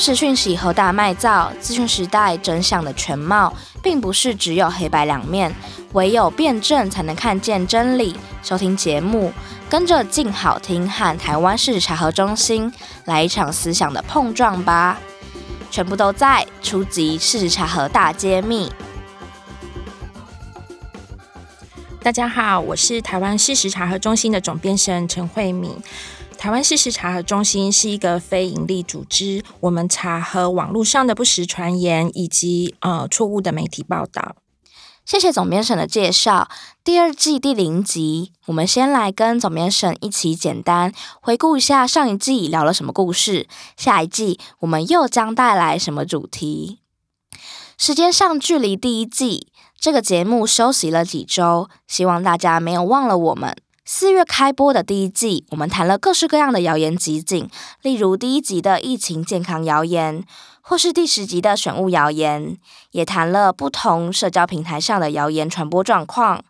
实讯息和大卖造，资讯时代真相的全貌，并不是只有黑白两面，唯有辩证才能看见真理。收听节目，跟着静好听和台湾事实查核中心来一场思想的碰撞吧！全部都在初级事实查核大揭秘。大家好，我是台湾事实查核中心的总编审陈慧敏。台湾事实查核中心是一个非营利组织，我们查核网络上的不实传言以及呃错误的媒体报道。谢谢总编审的介绍。第二季第零集，我们先来跟总编审一起简单回顾一下上一季聊了什么故事，下一季我们又将带来什么主题。时间上距离第一季这个节目休息了几周，希望大家没有忘了我们。四月开播的第一季，我们谈了各式各样的谣言集锦，例如第一集的疫情健康谣言，或是第十集的选务谣言，也谈了不同社交平台上的谣言传播状况，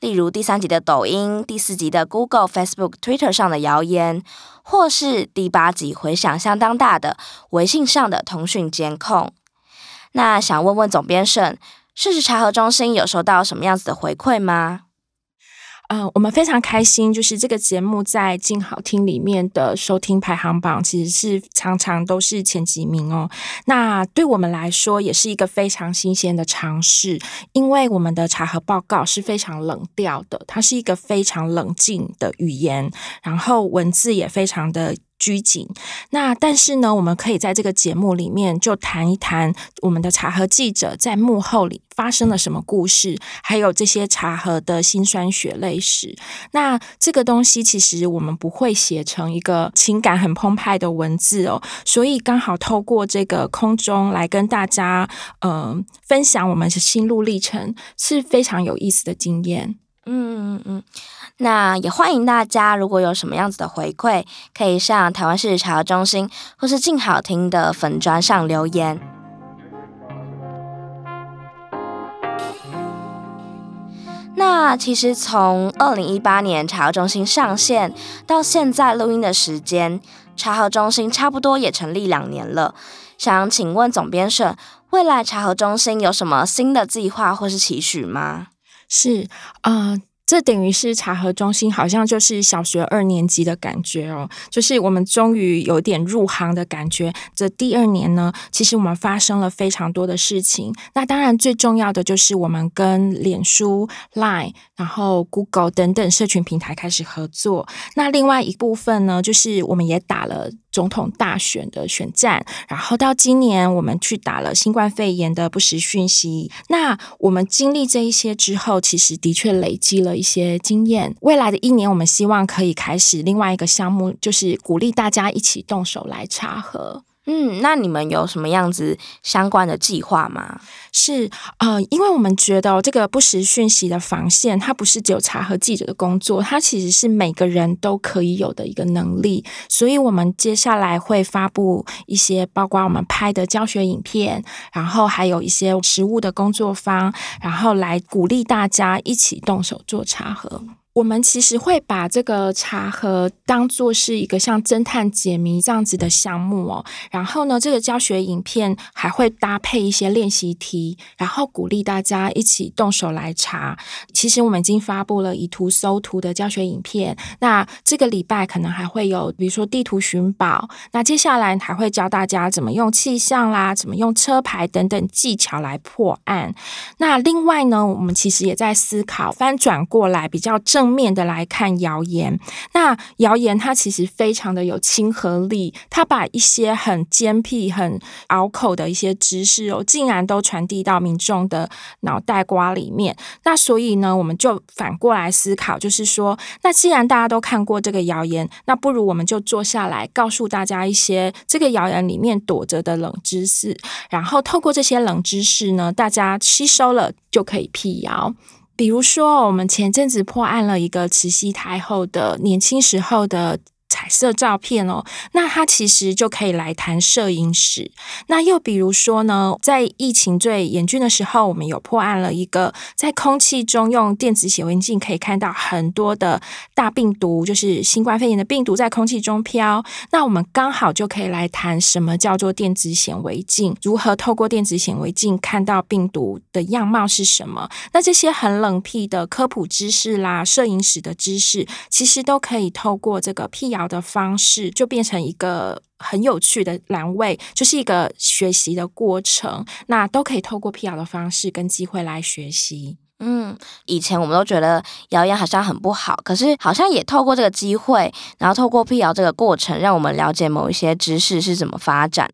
例如第三集的抖音，第四集的 Google、Facebook、Twitter 上的谣言，或是第八集回响相当大的微信上的通讯监控。那想问问总编审，事实查核中心有收到什么样子的回馈吗？嗯、我们非常开心，就是这个节目在静好听里面的收听排行榜，其实是常常都是前几名哦。那对我们来说，也是一个非常新鲜的尝试，因为我们的查核报告是非常冷调的，它是一个非常冷静的语言，然后文字也非常的。拘谨。那但是呢，我们可以在这个节目里面就谈一谈我们的查核记者在幕后里发生了什么故事，还有这些查核的辛酸血泪史。那这个东西其实我们不会写成一个情感很澎湃的文字哦，所以刚好透过这个空中来跟大家嗯、分享我们的心路历程，是非常有意思的经验。嗯嗯嗯。那也欢迎大家，如果有什么样子的回馈，可以上台湾事实查核中心或是静好听的粉专上留言。那其实从二零一八年查核中心上线到现在录音的时间，茶号中心差不多也成立两年了。想请问总编审，未来查核中心有什么新的计划或是期许吗？是，啊、呃。这等于是茶和中心，好像就是小学二年级的感觉哦，就是我们终于有点入行的感觉。这第二年呢，其实我们发生了非常多的事情。那当然最重要的就是我们跟脸书、Line，然后 Google 等等社群平台开始合作。那另外一部分呢，就是我们也打了。总统大选的选战，然后到今年我们去打了新冠肺炎的不实讯息。那我们经历这一些之后，其实的确累积了一些经验。未来的一年，我们希望可以开始另外一个项目，就是鼓励大家一起动手来查核。嗯，那你们有什么样子相关的计划吗？是呃，因为我们觉得这个不实讯息的防线，它不是只有查核记者的工作，它其实是每个人都可以有的一个能力。所以，我们接下来会发布一些，包括我们拍的教学影片，然后还有一些实物的工作坊，然后来鼓励大家一起动手做查核。我们其实会把这个茶盒当做是一个像侦探解谜这样子的项目哦。然后呢，这个教学影片还会搭配一些练习题，然后鼓励大家一起动手来查。其实我们已经发布了以图搜图的教学影片。那这个礼拜可能还会有，比如说地图寻宝。那接下来还会教大家怎么用气象啦，怎么用车牌等等技巧来破案。那另外呢，我们其实也在思考翻转过来比较正正面的来看谣言，那谣言它其实非常的有亲和力，它把一些很尖辟、很拗口的一些知识哦，竟然都传递到民众的脑袋瓜里面。那所以呢，我们就反过来思考，就是说，那既然大家都看过这个谣言，那不如我们就坐下来，告诉大家一些这个谣言里面躲着的冷知识，然后透过这些冷知识呢，大家吸收了就可以辟谣。比如说，我们前阵子破案了一个慈禧太后的年轻时候的彩色照片哦。那它其实就可以来谈摄影史。那又比如说呢，在疫情最严峻的时候，我们有破案了一个在空气中用电子显微镜可以看到很多的大病毒，就是新冠肺炎的病毒在空气中飘。那我们刚好就可以来谈什么叫做电子显微镜，如何透过电子显微镜看到病毒的样貌是什么？那这些很冷僻的科普知识啦，摄影史的知识，其实都可以透过这个辟谣好的方式，就变成一个很有趣的栏位，就是一个学习的过程。那都可以透过辟谣的方式跟机会来学习。嗯，以前我们都觉得谣言好像很不好，可是好像也透过这个机会，然后透过辟谣这个过程，让我们了解某一些知识是怎么发展。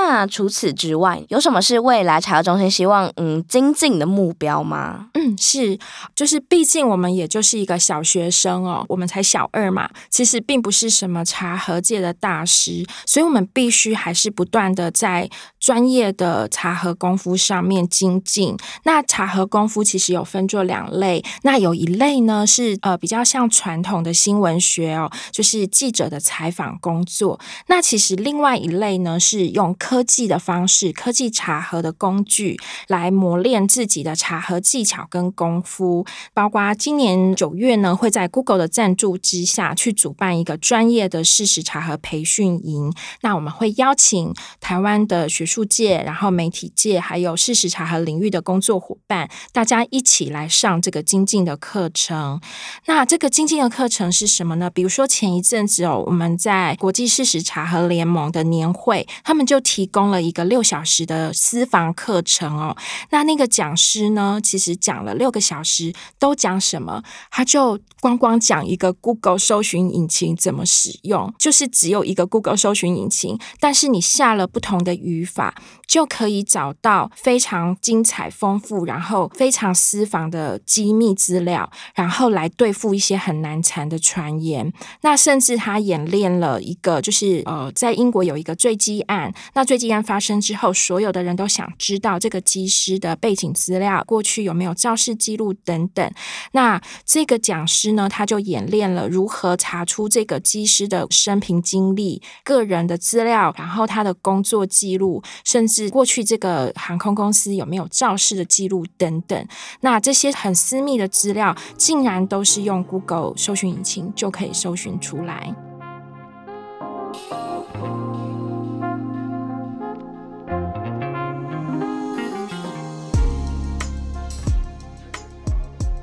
那除此之外，有什么是未来查核中心希望嗯精进的目标吗？嗯，是，就是毕竟我们也就是一个小学生哦，我们才小二嘛，其实并不是什么查核界的大师，所以我们必须还是不断的在专业的查核功夫上面精进。那查核功夫其实有分作两类，那有一类呢是呃比较像传统的新闻学哦，就是记者的采访工作。那其实另外一类呢是用科技的方式，科技茶盒的工具来磨练自己的茶盒技巧跟功夫。包括今年九月呢，会在 Google 的赞助之下去主办一个专业的事实茶盒培训营。那我们会邀请台湾的学术界、然后媒体界，还有事实茶盒领域的工作伙伴，大家一起来上这个精进的课程。那这个精进的课程是什么呢？比如说前一阵子哦，我们在国际事实茶盒联盟的年会，他们就提供了一个六小时的私房课程哦，那那个讲师呢，其实讲了六个小时，都讲什么？他就光光讲一个 Google 搜寻引擎怎么使用，就是只有一个 Google 搜寻引擎，但是你下了不同的语法，就可以找到非常精彩丰富，然后非常私房的机密资料，然后来对付一些很难缠的传言。那甚至他演练了一个，就是呃，在英国有一个坠机案。那坠机案发生之后，所有的人都想知道这个机师的背景资料，过去有没有肇事记录等等。那这个讲师呢，他就演练了如何查出这个机师的生平经历、个人的资料，然后他的工作记录，甚至过去这个航空公司有没有肇事的记录等等。那这些很私密的资料，竟然都是用 Google 搜寻引擎就可以搜寻出来。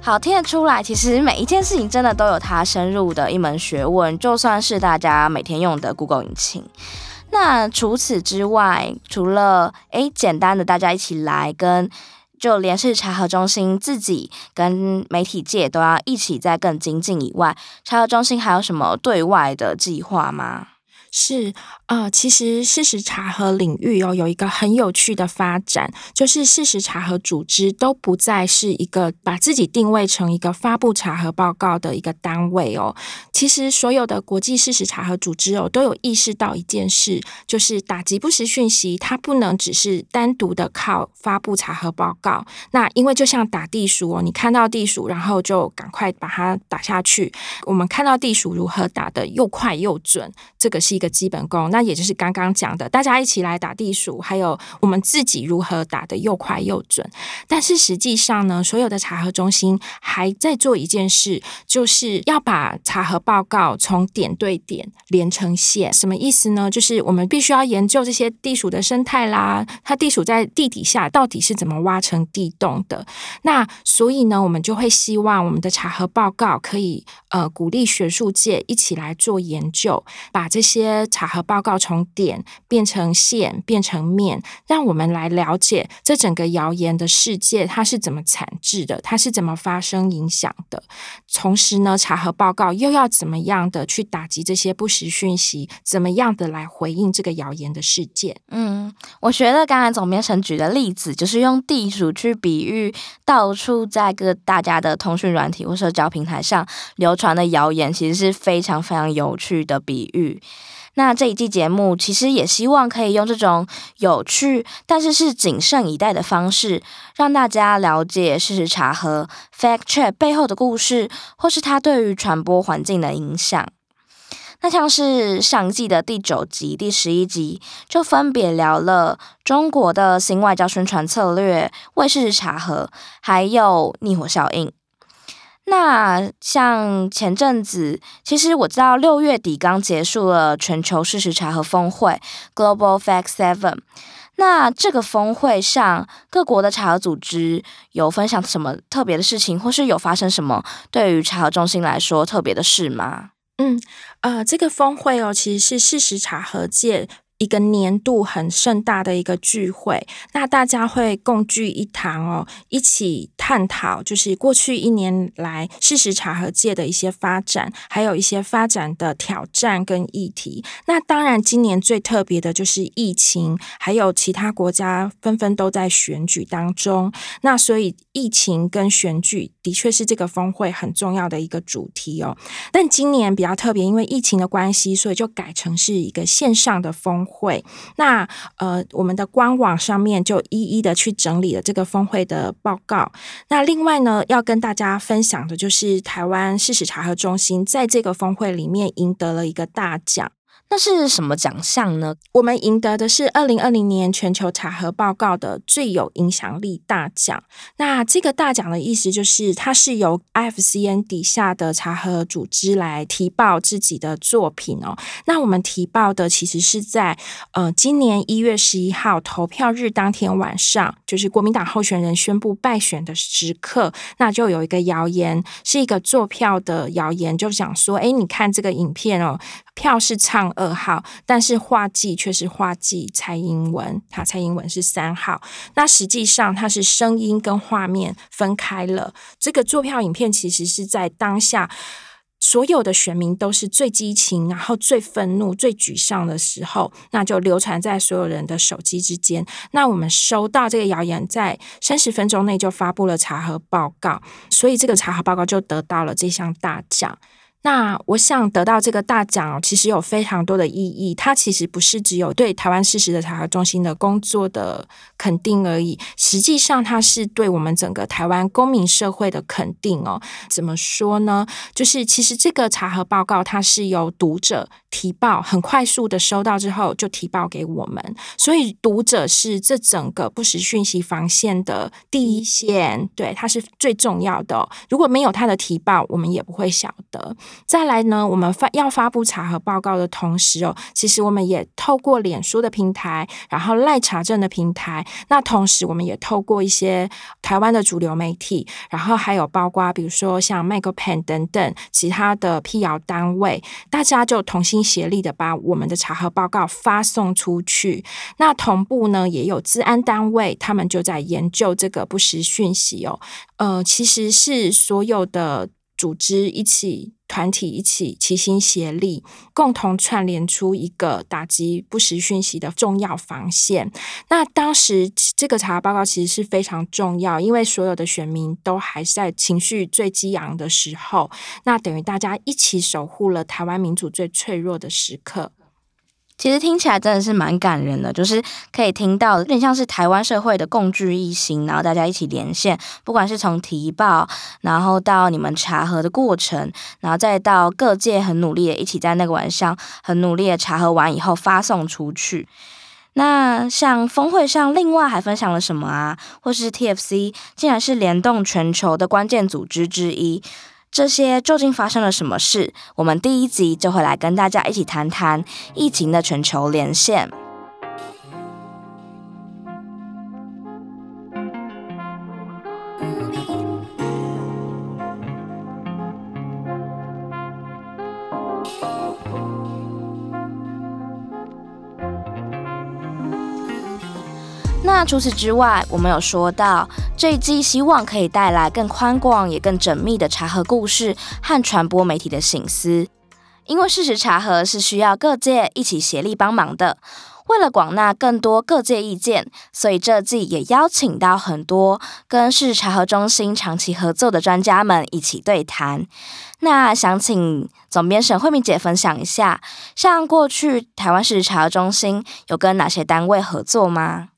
好，听得出来，其实每一件事情真的都有它深入的一门学问，就算是大家每天用的 Google 引擎。那除此之外，除了诶简单的大家一起来跟，就连是查核中心自己跟媒体界都要一起在更精进以外，查核中心还有什么对外的计划吗？是呃，其实事实查核领域哦，有一个很有趣的发展，就是事实查核组织都不再是一个把自己定位成一个发布查核报告的一个单位哦。其实所有的国际事实查核组织哦，都有意识到一件事，就是打击不实讯息，它不能只是单独的靠发布查核报告。那因为就像打地鼠哦，你看到地鼠，然后就赶快把它打下去。我们看到地鼠如何打得又快又准，这个是一个。基本功，那也就是刚刚讲的，大家一起来打地鼠，还有我们自己如何打得又快又准。但是实际上呢，所有的查核中心还在做一件事，就是要把查核报告从点对点连成线。什么意思呢？就是我们必须要研究这些地鼠的生态啦，它地鼠在地底下到底是怎么挖成地洞的。那所以呢，我们就会希望我们的查核报告可以呃鼓励学术界一起来做研究，把这些。查核报告从点变成线，变成面，让我们来了解这整个谣言的世界，它是怎么产制的，它是怎么发生影响的。同时呢，查核报告又要怎么样的去打击这些不实讯息，怎么样的来回应这个谣言的世界？嗯，我觉得刚才总编审举的例子，就是用地鼠去比喻到处在各大家的通讯软体或社交平台上流传的谣言，其实是非常非常有趣的比喻。那这一季节目其实也希望可以用这种有趣，但是是谨慎以待的方式，让大家了解事实查核 （fact check） 背后的故事，或是它对于传播环境的影响。那像是上季的第九集、第十一集，就分别聊了中国的新外交宣传策略、为事实查核，还有逆火效应。那像前阵子，其实我知道六月底刚结束了全球事实查核峰会 （Global Fact Seven）。那这个峰会上，各国的查核组织有分享什么特别的事情，或是有发生什么对于查核中心来说特别的事吗？嗯，呃，这个峰会哦，其实是事实查核界。一个年度很盛大的一个聚会，那大家会共聚一堂哦，一起探讨，就是过去一年来事实查核界的一些发展，还有一些发展的挑战跟议题。那当然，今年最特别的就是疫情，还有其他国家纷纷都在选举当中。那所以，疫情跟选举的确是这个峰会很重要的一个主题哦。但今年比较特别，因为疫情的关系，所以就改成是一个线上的峰会。那呃，我们的官网上面就一一的去整理了这个峰会的报告。那另外呢，要跟大家分享的就是台湾事实查核中心在这个峰会里面赢得了一个大奖。那是什么奖项呢？我们赢得的是二零二零年全球查核报告的最有影响力大奖。那这个大奖的意思就是，它是由 IFCN 底下的查核组织来提报自己的作品哦。那我们提报的其实是在呃今年一月十一号投票日当天晚上，就是国民党候选人宣布败选的时刻，那就有一个谣言，是一个作票的谣言，就想说，哎，你看这个影片哦。票是唱二号，但是画技却是画技蔡英文，他蔡英文是三号。那实际上它是声音跟画面分开了。这个作票影片其实是在当下所有的选民都是最激情，然后最愤怒、最沮丧的时候，那就流传在所有人的手机之间。那我们收到这个谣言，在三十分钟内就发布了查核报告，所以这个查核报告就得到了这项大奖。那我想得到这个大奖，其实有非常多的意义。它其实不是只有对台湾事实的查核中心的工作的肯定而已，实际上它是对我们整个台湾公民社会的肯定哦。怎么说呢？就是其实这个查核报告，它是由读者提报，很快速的收到之后就提报给我们，所以读者是这整个不实讯息防线的第一线，对，它是最重要的。如果没有他的提报，我们也不会晓得。再来呢，我们发要发布查核报告的同时哦，其实我们也透过脸书的平台，然后赖查证的平台，那同时我们也透过一些台湾的主流媒体，然后还有包括比如说像 MacPen 等等其他的辟谣单位，大家就同心协力的把我们的查核报告发送出去。那同步呢，也有治安单位，他们就在研究这个不实讯息哦。呃，其实是所有的组织一起。团体一起齐心协力，共同串联出一个打击不实讯息的重要防线。那当时这个查核报告其实是非常重要，因为所有的选民都还是在情绪最激昂的时候，那等于大家一起守护了台湾民主最脆弱的时刻。其实听起来真的是蛮感人的，就是可以听到有点像是台湾社会的共聚一心，然后大家一起连线，不管是从提报，然后到你们查核的过程，然后再到各界很努力的一起在那个晚上很努力的查核完以后发送出去。那像峰会上另外还分享了什么啊？或是 TFC 竟然是联动全球的关键组织之一。这些究竟发生了什么事？我们第一集就会来跟大家一起谈谈疫情的全球连线。除此之外，我们有说到这一季希望可以带来更宽广也更缜密的查核故事和传播媒体的省思，因为事实查核是需要各界一起协力帮忙的。为了广纳更多各界意见，所以这季也邀请到很多跟事实查核中心长期合作的专家们一起对谈。那想请总编沈慧敏姐分享一下，像过去台湾事实查核中心有跟哪些单位合作吗？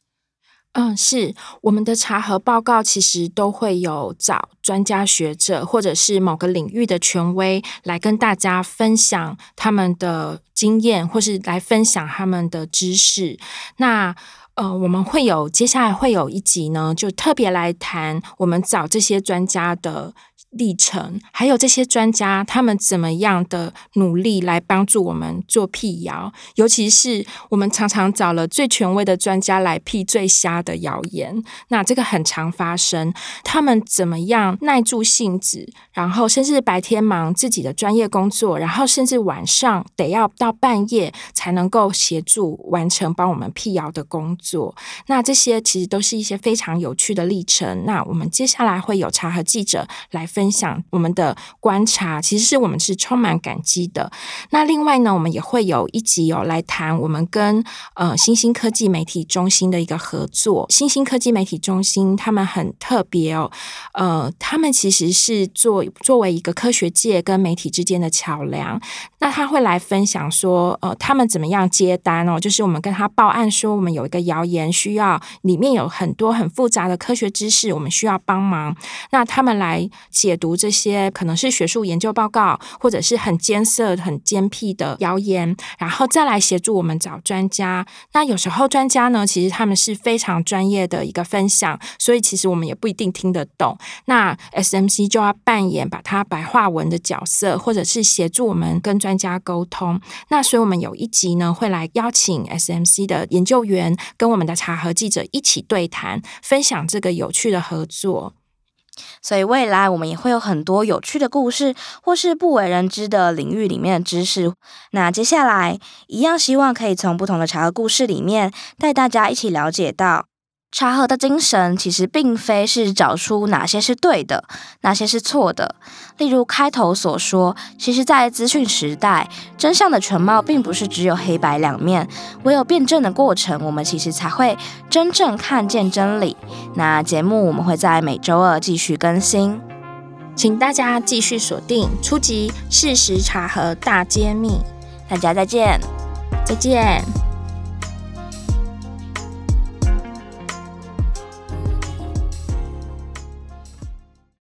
嗯，是我们的查核报告其实都会有找专家学者或者是某个领域的权威来跟大家分享他们的经验，或是来分享他们的知识。那呃，我们会有接下来会有一集呢，就特别来谈我们找这些专家的。历程，还有这些专家他们怎么样的努力来帮助我们做辟谣，尤其是我们常常找了最权威的专家来辟最瞎的谣言，那这个很常发生。他们怎么样耐住性子，然后甚至白天忙自己的专业工作，然后甚至晚上得要到半夜才能够协助完成帮我们辟谣的工作。那这些其实都是一些非常有趣的历程。那我们接下来会有查和记者来分。享我们的观察，其实是我们是充满感激的。那另外呢，我们也会有一集有来谈我们跟呃新兴科技媒体中心的一个合作。新兴科技媒体中心他们很特别哦，呃，他们其实是做作为一个科学界跟媒体之间的桥梁。那他会来分享说，呃，他们怎么样接单哦？就是我们跟他报案说，我们有一个谣言需要里面有很多很复杂的科学知识，我们需要帮忙。那他们来。解读这些可能是学术研究报告，或者是很艰涩、很尖辟的谣言，然后再来协助我们找专家。那有时候专家呢，其实他们是非常专业的一个分享，所以其实我们也不一定听得懂。那 SMC 就要扮演把它白话文的角色，或者是协助我们跟专家沟通。那所以我们有一集呢，会来邀请 SMC 的研究员跟我们的查核记者一起对谈，分享这个有趣的合作。所以未来我们也会有很多有趣的故事，或是不为人知的领域里面的知识。那接下来一样希望可以从不同的茶的故事里面带大家一起了解到。查核的精神其实并非是找出哪些是对的，哪些是错的。例如开头所说，其实，在资讯时代，真相的全貌并不是只有黑白两面，唯有辩证的过程，我们其实才会真正看见真理。那节目我们会在每周二继续更新，请大家继续锁定初级事实查核大揭秘。大家再见，再见。